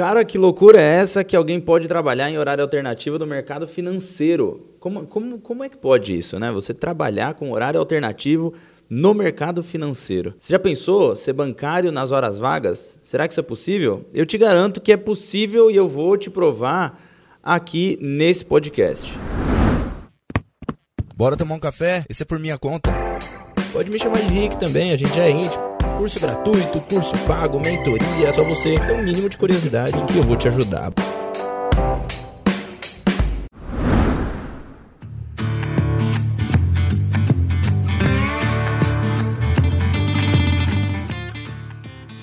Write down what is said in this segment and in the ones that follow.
Cara, que loucura é essa que alguém pode trabalhar em horário alternativo do mercado financeiro? Como, como, como é que pode isso, né? Você trabalhar com horário alternativo no mercado financeiro. Você já pensou ser bancário nas horas vagas? Será que isso é possível? Eu te garanto que é possível e eu vou te provar aqui nesse podcast. Bora tomar um café? Esse é por minha conta. Pode me chamar de Rick também, a gente já é íntimo. Curso gratuito, curso pago, mentoria, só você ter um mínimo de curiosidade que eu vou te ajudar.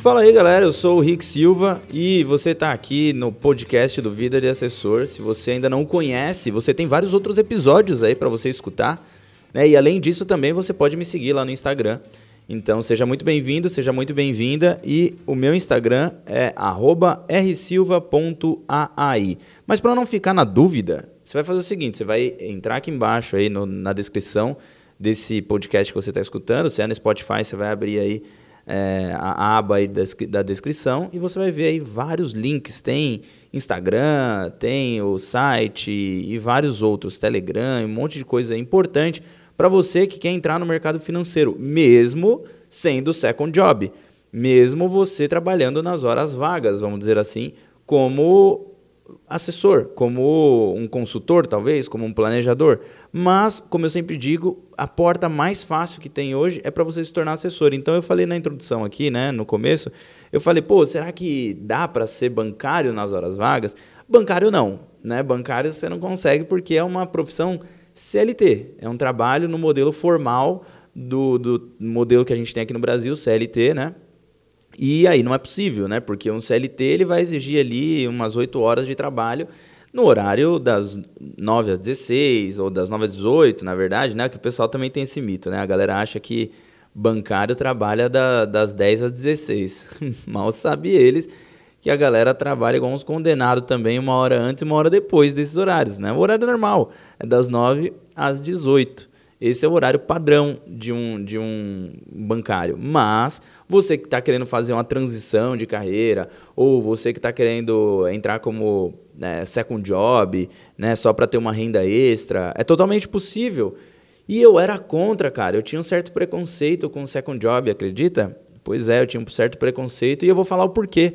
Fala aí galera, eu sou o Rick Silva e você está aqui no podcast do Vida de Assessor. Se você ainda não conhece, você tem vários outros episódios aí para você escutar. Né? E além disso, também você pode me seguir lá no Instagram então seja muito bem-vindo, seja muito bem-vinda e o meu Instagram é rsilva.ai. Mas para não ficar na dúvida, você vai fazer o seguinte: você vai entrar aqui embaixo aí no, na descrição desse podcast que você está escutando. Se é no Spotify, você vai abrir aí é, a aba aí da, da descrição e você vai ver aí vários links. Tem Instagram, tem o site e vários outros, Telegram, um monte de coisa importante para você que quer entrar no mercado financeiro, mesmo sendo second job, mesmo você trabalhando nas horas vagas, vamos dizer assim, como assessor, como um consultor, talvez, como um planejador. Mas, como eu sempre digo, a porta mais fácil que tem hoje é para você se tornar assessor. Então, eu falei na introdução aqui, né, no começo, eu falei, pô, será que dá para ser bancário nas horas vagas? Bancário não, né? Bancário você não consegue porque é uma profissão CLT. É um trabalho no modelo formal do, do modelo que a gente tem aqui no Brasil, CLT, né? E aí não é possível, né? Porque um CLT ele vai exigir ali umas 8 horas de trabalho no horário das 9 às 16 ou das 9 às 18, na verdade, né? Que o pessoal também tem esse mito, né? A galera acha que bancário trabalha da, das 10 às 16. Mal sabe eles que a galera trabalha igual uns condenados também, uma hora antes e uma hora depois desses horários, né? O horário normal é das 9 às 18. Esse é o horário padrão de um, de um bancário. Mas você que está querendo fazer uma transição de carreira, ou você que está querendo entrar como né, second job, né, só para ter uma renda extra, é totalmente possível. E eu era contra, cara. Eu tinha um certo preconceito com o second job, acredita? Pois é, eu tinha um certo preconceito e eu vou falar o porquê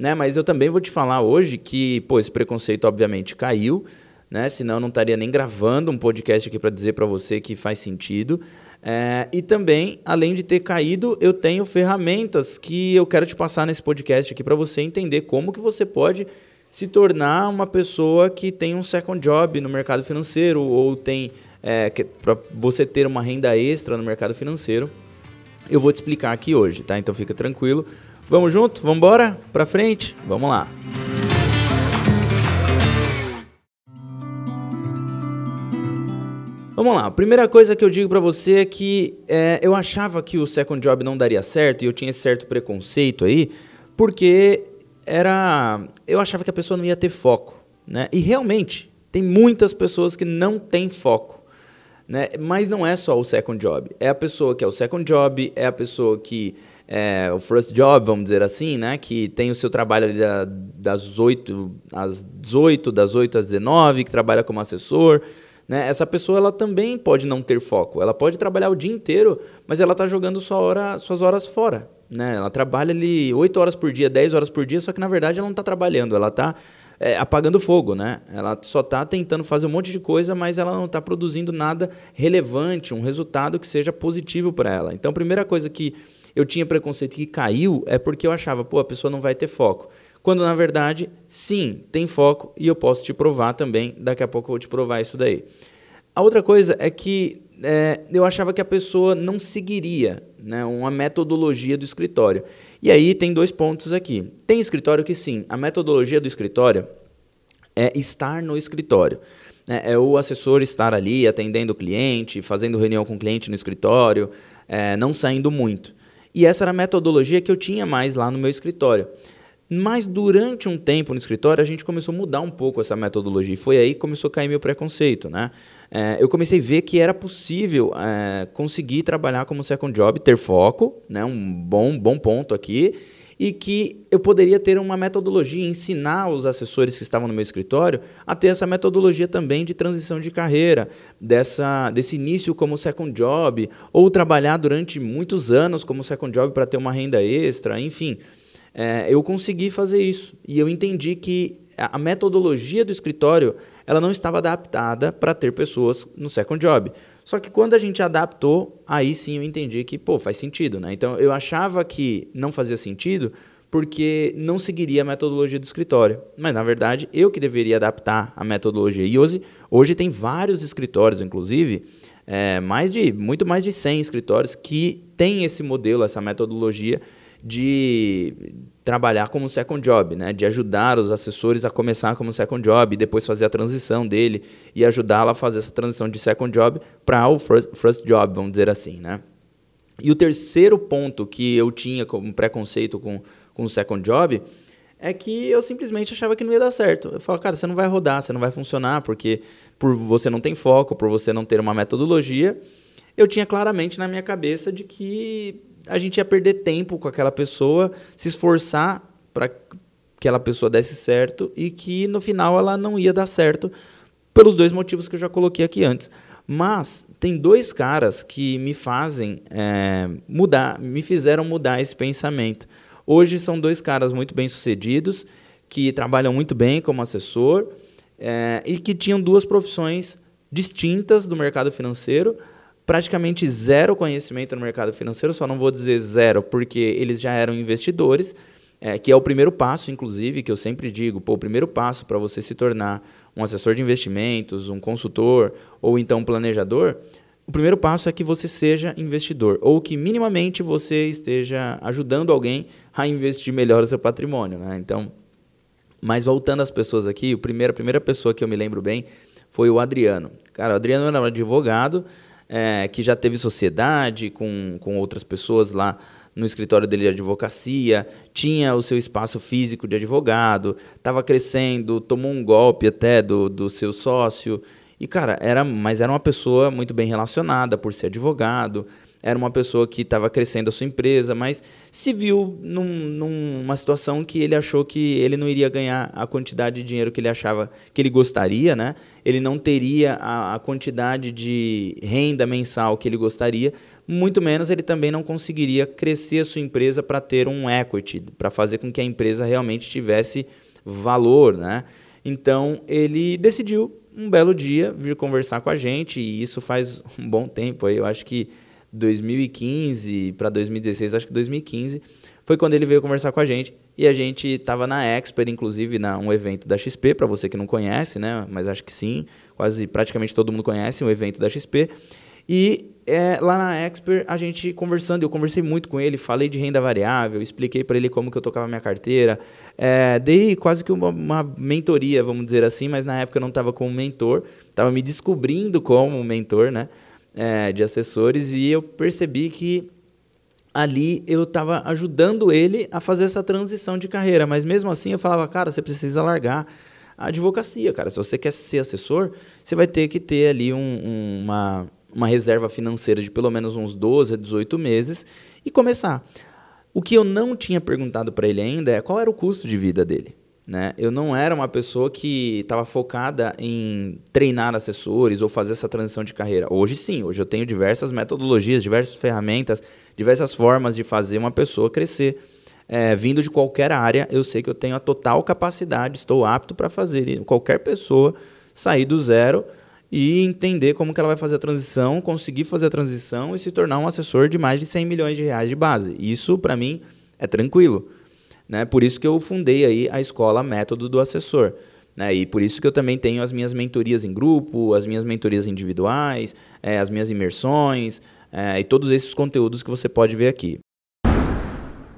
né? Mas eu também vou te falar hoje que, pô, esse preconceito obviamente caiu, né? Senão eu não estaria nem gravando um podcast aqui para dizer para você que faz sentido. É, e também, além de ter caído, eu tenho ferramentas que eu quero te passar nesse podcast aqui para você entender como que você pode se tornar uma pessoa que tem um second job no mercado financeiro ou tem é, para você ter uma renda extra no mercado financeiro. Eu vou te explicar aqui hoje, tá? Então fica tranquilo. Vamos junto? Vamos embora? Para frente? Vamos lá. Vamos lá. A primeira coisa que eu digo para você é que é, eu achava que o second job não daria certo e eu tinha certo preconceito aí, porque era, eu achava que a pessoa não ia ter foco, né? E realmente tem muitas pessoas que não têm foco, né? Mas não é só o second job. É a pessoa que é o second job, é a pessoa que é, o first job, vamos dizer assim, né? Que tem o seu trabalho ali da, das 8 às 18, das 8 às 19, que trabalha como assessor. Né? Essa pessoa ela também pode não ter foco. Ela pode trabalhar o dia inteiro, mas ela está jogando sua hora, suas horas fora. Né? Ela trabalha ali 8 horas por dia, 10 horas por dia, só que na verdade ela não está trabalhando, ela está é, apagando fogo, né? Ela só está tentando fazer um monte de coisa, mas ela não está produzindo nada relevante, um resultado que seja positivo para ela. Então, a primeira coisa que eu tinha preconceito que caiu é porque eu achava, pô, a pessoa não vai ter foco. Quando na verdade, sim, tem foco e eu posso te provar também. Daqui a pouco eu vou te provar isso daí. A outra coisa é que é, eu achava que a pessoa não seguiria né, uma metodologia do escritório. E aí tem dois pontos aqui. Tem escritório que sim, a metodologia do escritório é estar no escritório. Né, é o assessor estar ali atendendo o cliente, fazendo reunião com o cliente no escritório, é, não saindo muito. E essa era a metodologia que eu tinha mais lá no meu escritório. Mas durante um tempo no escritório, a gente começou a mudar um pouco essa metodologia. E foi aí que começou a cair meu preconceito. Né? É, eu comecei a ver que era possível é, conseguir trabalhar como second job, ter foco, né? um bom, bom ponto aqui, e que eu poderia ter uma metodologia, ensinar os assessores que estavam no meu escritório a ter essa metodologia também de transição de carreira, dessa, desse início como second job, ou trabalhar durante muitos anos como second job para ter uma renda extra, enfim. É, eu consegui fazer isso e eu entendi que a metodologia do escritório ela não estava adaptada para ter pessoas no second job. Só que quando a gente adaptou, aí sim eu entendi que, pô, faz sentido, né? Então eu achava que não fazia sentido porque não seguiria a metodologia do escritório. Mas na verdade, eu que deveria adaptar a metodologia. E hoje, hoje tem vários escritórios, inclusive, é, mais de muito mais de 100 escritórios que têm esse modelo, essa metodologia de trabalhar como second job, né? de ajudar os assessores a começar como second job e depois fazer a transição dele e ajudá-la a fazer essa transição de second job para o first, first job, vamos dizer assim. Né? E o terceiro ponto que eu tinha como preconceito com, com o second job é que eu simplesmente achava que não ia dar certo. Eu falo, cara, você não vai rodar, você não vai funcionar, porque por você não tem foco, por você não ter uma metodologia, eu tinha claramente na minha cabeça de que a gente ia perder tempo com aquela pessoa, se esforçar para que aquela pessoa desse certo e que no final ela não ia dar certo pelos dois motivos que eu já coloquei aqui antes. Mas tem dois caras que me fazem é, mudar, me fizeram mudar esse pensamento. Hoje são dois caras muito bem sucedidos, que trabalham muito bem como assessor é, e que tinham duas profissões distintas do mercado financeiro, praticamente zero conhecimento no mercado financeiro, só não vou dizer zero porque eles já eram investidores, é, que é o primeiro passo, inclusive, que eu sempre digo, pô, o primeiro passo para você se tornar um assessor de investimentos, um consultor ou então um planejador, o primeiro passo é que você seja investidor ou que minimamente você esteja ajudando alguém a investir melhor o seu patrimônio. Né? Então, mas voltando às pessoas aqui, o primeiro, a primeira pessoa que eu me lembro bem foi o Adriano. Cara, o Adriano era um advogado, é, que já teve sociedade com, com outras pessoas lá no escritório dele de advocacia, tinha o seu espaço físico de advogado, estava crescendo, tomou um golpe até do, do seu sócio. E, cara, era, mas era uma pessoa muito bem relacionada por ser advogado, era uma pessoa que estava crescendo a sua empresa, mas se viu num, numa situação que ele achou que ele não iria ganhar a quantidade de dinheiro que ele achava que ele gostaria, né? Ele não teria a, a quantidade de renda mensal que ele gostaria, muito menos ele também não conseguiria crescer a sua empresa para ter um equity, para fazer com que a empresa realmente tivesse valor, né? Então ele decidiu um belo dia vir conversar com a gente e isso faz um bom tempo aí, eu acho que 2015 para 2016, acho que 2015, foi quando ele veio conversar com a gente. E a gente estava na Expert, inclusive, na um evento da XP, para você que não conhece, né? Mas acho que sim, quase praticamente todo mundo conhece um evento da XP. E é, lá na Expert, a gente conversando, eu conversei muito com ele, falei de renda variável, expliquei para ele como que eu tocava minha carteira, é, dei quase que uma, uma, mentoria, vamos dizer assim, mas na época eu não estava como mentor, estava me descobrindo como mentor, né? É, de assessores e eu percebi que ali eu estava ajudando ele a fazer essa transição de carreira. Mas mesmo assim eu falava, cara, você precisa largar a advocacia, cara. Se você quer ser assessor, você vai ter que ter ali um, um, uma, uma reserva financeira de pelo menos uns 12 a 18 meses e começar. O que eu não tinha perguntado para ele ainda é qual era o custo de vida dele. Né? Eu não era uma pessoa que estava focada em treinar assessores ou fazer essa transição de carreira. Hoje sim, hoje eu tenho diversas metodologias, diversas ferramentas, diversas formas de fazer uma pessoa crescer. É, vindo de qualquer área, eu sei que eu tenho a total capacidade, estou apto para fazer qualquer pessoa sair do zero e entender como que ela vai fazer a transição, conseguir fazer a transição e se tornar um assessor de mais de 100 milhões de reais de base. Isso, para mim, é tranquilo. Né? Por isso que eu fundei aí a escola Método do Assessor. Né? E por isso que eu também tenho as minhas mentorias em grupo, as minhas mentorias individuais, é, as minhas imersões é, e todos esses conteúdos que você pode ver aqui.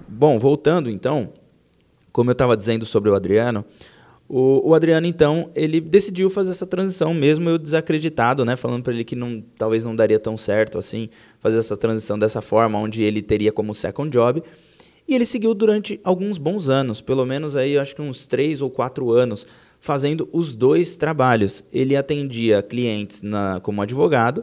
Bom, voltando então, como eu estava dizendo sobre o Adriano, o, o, Adriano então ele decidiu fazer essa transição, mesmo eu desacreditado, né, falando para ele que não, talvez não daria tão certo assim fazer essa transição dessa forma, onde ele teria como second job. E ele seguiu durante alguns bons anos, pelo menos aí acho que uns três ou quatro anos, fazendo os dois trabalhos. Ele atendia clientes na, como advogado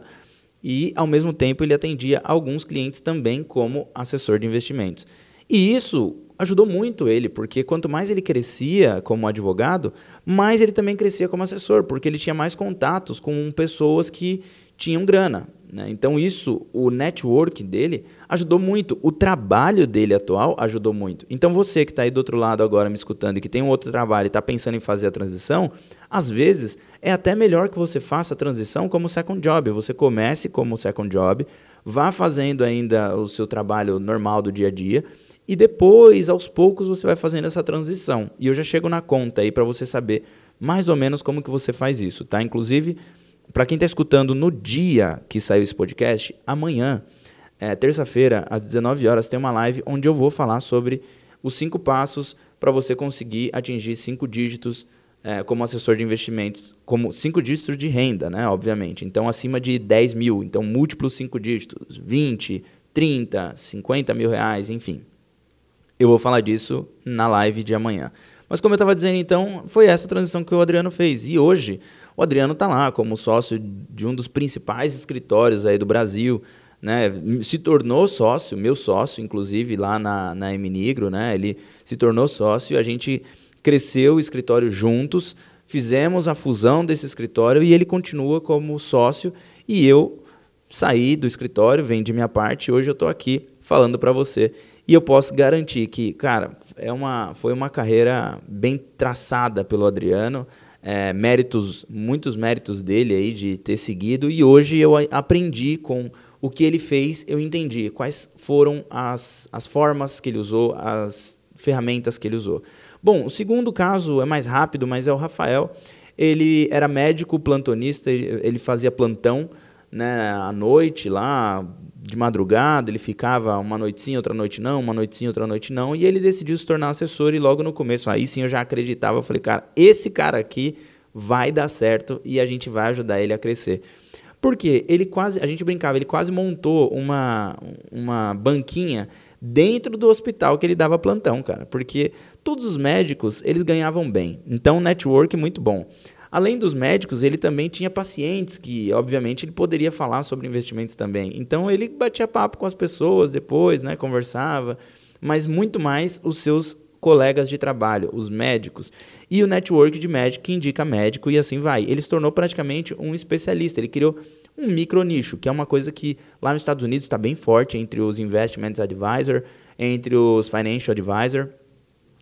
e, ao mesmo tempo, ele atendia alguns clientes também como assessor de investimentos. E isso ajudou muito ele, porque quanto mais ele crescia como advogado, mais ele também crescia como assessor, porque ele tinha mais contatos com pessoas que tinham grana. Né? Então, isso, o network dele ajudou muito. O trabalho dele atual ajudou muito. Então, você que está aí do outro lado agora me escutando e que tem um outro trabalho e está pensando em fazer a transição, às vezes é até melhor que você faça a transição como second job. Você comece como second job, vá fazendo ainda o seu trabalho normal do dia a dia e depois, aos poucos, você vai fazendo essa transição. E eu já chego na conta aí para você saber mais ou menos como que você faz isso, tá? Inclusive, para quem está escutando no dia que saiu esse podcast, amanhã, é, terça-feira, às 19 horas, tem uma live onde eu vou falar sobre os cinco passos para você conseguir atingir cinco dígitos é, como assessor de investimentos, como cinco dígitos de renda, né? Obviamente. Então, acima de 10 mil. Então, múltiplos cinco dígitos, 20, 30, 50 mil reais, enfim. Eu vou falar disso na live de amanhã. Mas como eu estava dizendo, então, foi essa transição que o Adriano fez. E hoje, o Adriano está lá como sócio de um dos principais escritórios aí do Brasil. Né, se tornou sócio, meu sócio, inclusive, lá na, na Eminigro, né, ele se tornou sócio, a gente cresceu o escritório juntos, fizemos a fusão desse escritório e ele continua como sócio e eu saí do escritório, vendi minha parte hoje eu estou aqui falando para você. E eu posso garantir que, cara, é uma, foi uma carreira bem traçada pelo Adriano. É, méritos, muitos méritos dele aí de ter seguido. E hoje eu aprendi com o que ele fez, eu entendi quais foram as, as formas que ele usou, as ferramentas que ele usou. Bom, o segundo caso é mais rápido, mas é o Rafael. Ele era médico plantonista, ele fazia plantão né, à noite lá, de madrugada, ele ficava uma noite sim, outra noite não, uma noite sim, outra noite não, e ele decidiu se tornar assessor e logo no começo, aí sim eu já acreditava, eu falei, cara, esse cara aqui vai dar certo e a gente vai ajudar ele a crescer. Porque ele quase, a gente brincava, ele quase montou uma, uma banquinha dentro do hospital que ele dava plantão, cara, porque todos os médicos, eles ganhavam bem. Então, network muito bom. Além dos médicos, ele também tinha pacientes que, obviamente, ele poderia falar sobre investimentos também. Então, ele batia papo com as pessoas depois, né, conversava, mas muito mais os seus colegas de trabalho, os médicos. E o network de médico que indica médico e assim vai. Ele se tornou praticamente um especialista. Ele criou um micro nicho, que é uma coisa que lá nos Estados Unidos está bem forte entre os investment advisor, entre os financial advisor,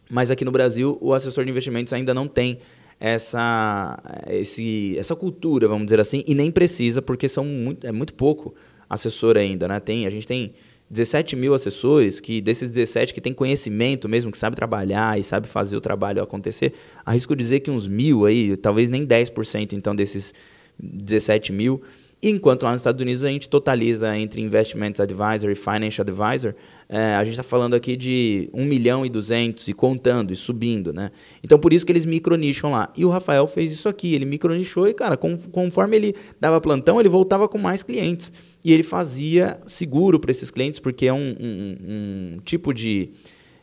mas aqui no Brasil o assessor de investimentos ainda não tem essa, esse, essa cultura, vamos dizer assim, e nem precisa, porque são muito, é muito pouco assessor ainda. Né? Tem, a gente tem 17 mil assessores, que desses 17 que tem conhecimento mesmo, que sabe trabalhar e sabe fazer o trabalho acontecer, arrisco dizer que uns mil aí, talvez nem 10% então desses 17 mil. Enquanto lá nos Estados Unidos a gente totaliza entre Investments Advisor e Financial Advisor é, a gente está falando aqui de 1 milhão e 200 e contando e subindo, né? Então, por isso que eles micronicham lá. E o Rafael fez isso aqui, ele micronichou e, cara, com, conforme ele dava plantão, ele voltava com mais clientes. E ele fazia seguro para esses clientes, porque é um, um, um tipo de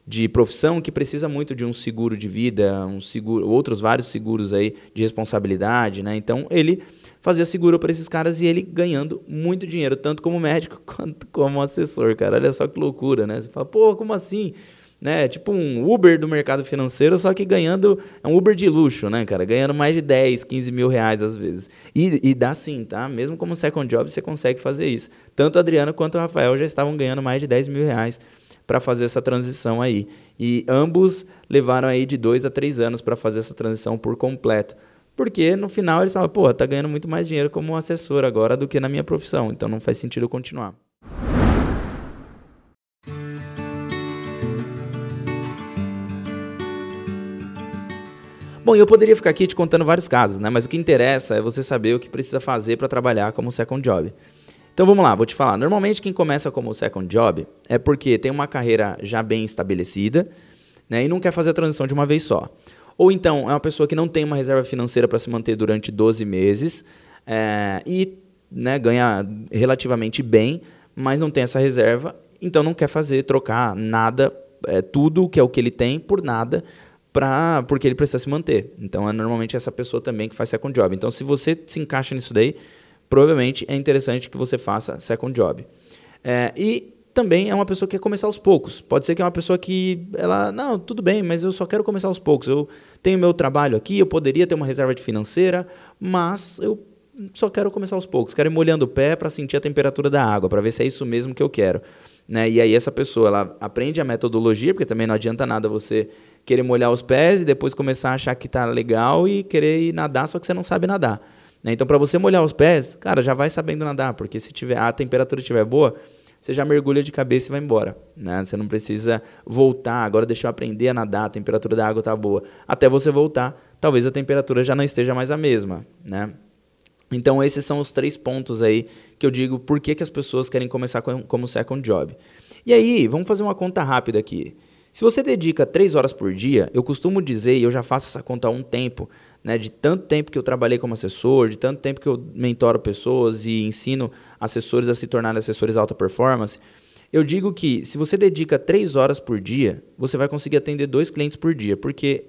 de profissão que precisa muito de um seguro de vida, um seguro, outros vários seguros aí de responsabilidade, né? Então ele fazia seguro para esses caras e ele ganhando muito dinheiro, tanto como médico quanto como assessor, cara. Olha só que loucura, né? Você fala, pô, como assim? Né? Tipo um Uber do mercado financeiro, só que ganhando. É um Uber de luxo, né, cara? Ganhando mais de 10, 15 mil reais às vezes. E, e dá sim, tá? Mesmo como second job, você consegue fazer isso. Tanto o Adriano quanto o Rafael já estavam ganhando mais de 10 mil reais para fazer essa transição aí. E ambos levaram aí de dois a três anos para fazer essa transição por completo. Porque no final eles falam, pô, tá ganhando muito mais dinheiro como assessor agora do que na minha profissão, então não faz sentido continuar. Bom, eu poderia ficar aqui te contando vários casos, né? Mas o que interessa é você saber o que precisa fazer para trabalhar como second job. Então vamos lá, vou te falar. Normalmente quem começa como second job é porque tem uma carreira já bem estabelecida, né? E não quer fazer a transição de uma vez só. Ou então é uma pessoa que não tem uma reserva financeira para se manter durante 12 meses é, e né, ganha relativamente bem, mas não tem essa reserva, então não quer fazer, trocar nada, é, tudo que é o que ele tem por nada, pra, porque ele precisa se manter. Então é normalmente essa pessoa também que faz second job. Então se você se encaixa nisso daí, provavelmente é interessante que você faça second job. É, e também é uma pessoa que quer começar aos poucos. Pode ser que é uma pessoa que ela, não, tudo bem, mas eu só quero começar aos poucos. Eu tenho meu trabalho aqui, eu poderia ter uma reserva de financeira, mas eu só quero começar aos poucos. Quero ir molhando o pé para sentir a temperatura da água, para ver se é isso mesmo que eu quero. Né? E aí essa pessoa ela aprende a metodologia, porque também não adianta nada você querer molhar os pés e depois começar a achar que está legal e querer ir nadar, só que você não sabe nadar. Né? Então, para você molhar os pés, cara, já vai sabendo nadar, porque se tiver a temperatura estiver boa, você já mergulha de cabeça e vai embora. Né? Você não precisa voltar, agora deixa eu aprender a nadar, a temperatura da água está boa. Até você voltar, talvez a temperatura já não esteja mais a mesma. Né? Então, esses são os três pontos aí que eu digo por que, que as pessoas querem começar com, como second job. E aí, vamos fazer uma conta rápida aqui. Se você dedica três horas por dia, eu costumo dizer, e eu já faço essa conta há um tempo, né, de tanto tempo que eu trabalhei como assessor, de tanto tempo que eu mentoro pessoas e ensino assessores a se tornarem assessores alta performance, eu digo que se você dedica três horas por dia, você vai conseguir atender dois clientes por dia, porque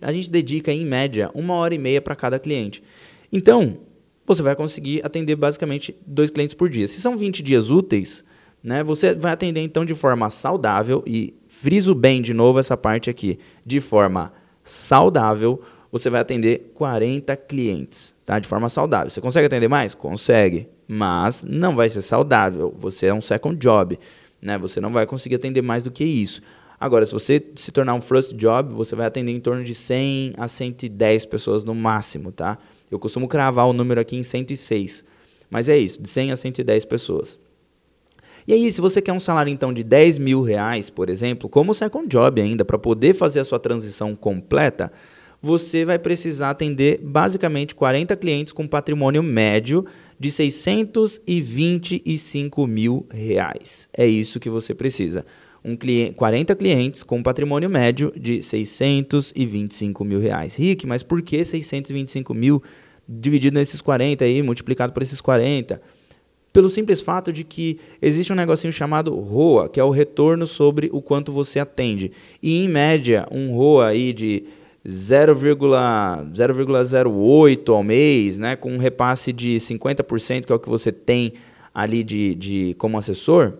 a gente dedica, em média, uma hora e meia para cada cliente. Então, você vai conseguir atender basicamente dois clientes por dia. Se são 20 dias úteis, né, você vai atender então de forma saudável e friso bem de novo essa parte aqui, de forma saudável você vai atender 40 clientes, tá? De forma saudável. Você consegue atender mais? Consegue, mas não vai ser saudável. Você é um second job, né? Você não vai conseguir atender mais do que isso. Agora, se você se tornar um first job, você vai atender em torno de 100 a 110 pessoas no máximo, tá? Eu costumo cravar o número aqui em 106. Mas é isso, de 100 a 110 pessoas. E aí, se você quer um salário então de 10 mil reais, por exemplo, como second job ainda, para poder fazer a sua transição completa, você vai precisar atender basicamente 40 clientes com patrimônio médio de 625 mil reais. É isso que você precisa. Um cliente, 40 clientes com patrimônio médio de 625 mil reais. Rick, mas por que 625 mil dividido nesses 40 aí, multiplicado por esses 40? Pelo simples fato de que existe um negocinho chamado ROA, que é o retorno sobre o quanto você atende. E em média, um ROA aí de 0,08 ao mês, né, com um repasse de 50%, que é o que você tem ali de, de como assessor,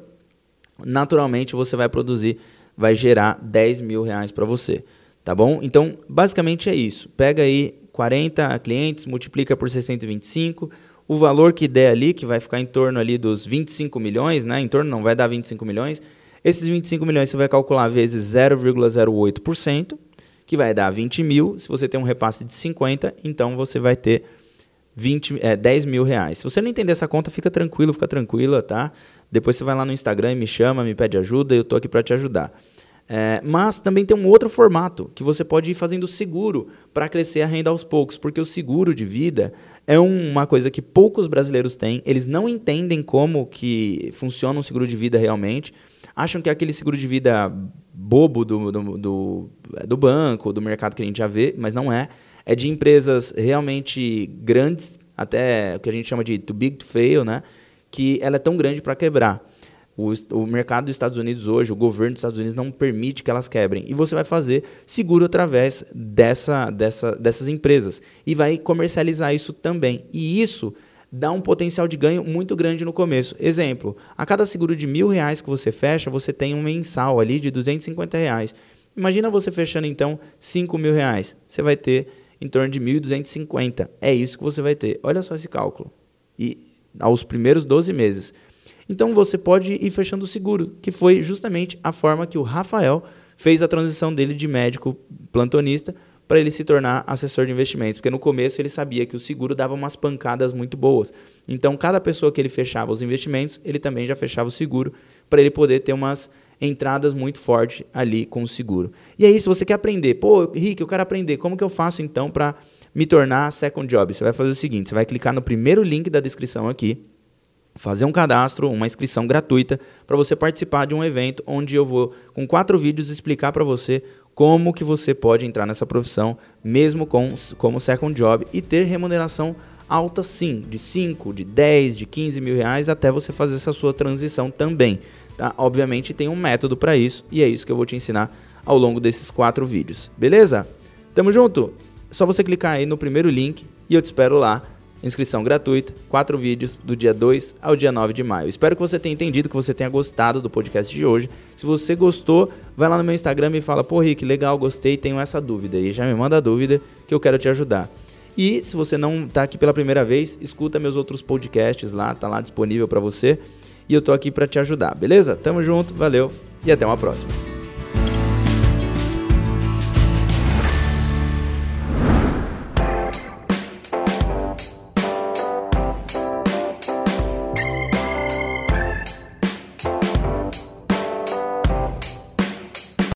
naturalmente você vai produzir, vai gerar 10 mil reais para você. Tá bom? Então, basicamente é isso. Pega aí 40 clientes, multiplica por 625, o valor que der ali, que vai ficar em torno ali dos 25 milhões, né? Em torno não vai dar 25 milhões. Esses 25 milhões você vai calcular vezes 0,08%, que vai dar 20 mil. Se você tem um repasse de 50, então você vai ter 20, é, 10 mil reais. Se você não entender essa conta, fica tranquilo, fica tranquila, tá? Depois você vai lá no Instagram e me chama, me pede ajuda, eu tô aqui para te ajudar. É, mas também tem um outro formato que você pode ir fazendo seguro para crescer a renda aos poucos, porque o seguro de vida é uma coisa que poucos brasileiros têm. Eles não entendem como que funciona um seguro de vida realmente. Acham que é aquele seguro de vida bobo do, do, do, do banco, do mercado que a gente já vê, mas não é. É de empresas realmente grandes, até o que a gente chama de too big to fail, né? que ela é tão grande para quebrar. O, o, mercado dos Estados Unidos hoje, o governo dos Estados Unidos não permite que elas quebrem. E você vai fazer seguro através dessa, dessa, dessas empresas. E vai comercializar isso também. E isso dá um potencial de ganho muito grande no começo. Exemplo, a cada seguro de mil reais que você fecha, você tem um mensal ali de 250 reais. Imagina você fechando então 5 mil reais. Você vai ter em torno de 1.250. É isso que você vai ter. Olha só esse cálculo. E aos primeiros 12 meses. Então você pode ir fechando o seguro, que foi justamente a forma que o Rafael fez a transição dele de médico plantonista para ele se tornar assessor de investimentos, porque no começo ele sabia que o seguro dava umas pancadas muito boas. Então, cada pessoa que ele fechava os investimentos, ele também já fechava o seguro para ele poder ter umas entradas muito fortes ali com o seguro. E aí, se você quer aprender, pô, Rick, eu quero aprender, como que eu faço então para me tornar second job? Você vai fazer o seguinte, você vai clicar no primeiro link da descrição aqui, fazer um cadastro, uma inscrição gratuita para você participar de um evento onde eu vou com quatro vídeos explicar para você como que você pode entrar nessa profissão mesmo com como second job e ter remuneração alta sim, de 5, de 10, de 15 mil reais até você fazer essa sua transição também. Tá? Obviamente tem um método para isso e é isso que eu vou te ensinar ao longo desses quatro vídeos. Beleza? Tamo junto? É só você clicar aí no primeiro link e eu te espero lá Inscrição gratuita, quatro vídeos do dia 2 ao dia 9 de maio. Espero que você tenha entendido, que você tenha gostado do podcast de hoje. Se você gostou, vai lá no meu Instagram e fala: Pô, Rick, legal, gostei, tenho essa dúvida. E já me manda a dúvida que eu quero te ajudar. E se você não está aqui pela primeira vez, escuta meus outros podcasts lá, tá lá disponível para você. E eu tô aqui para te ajudar, beleza? Tamo junto, valeu e até uma próxima.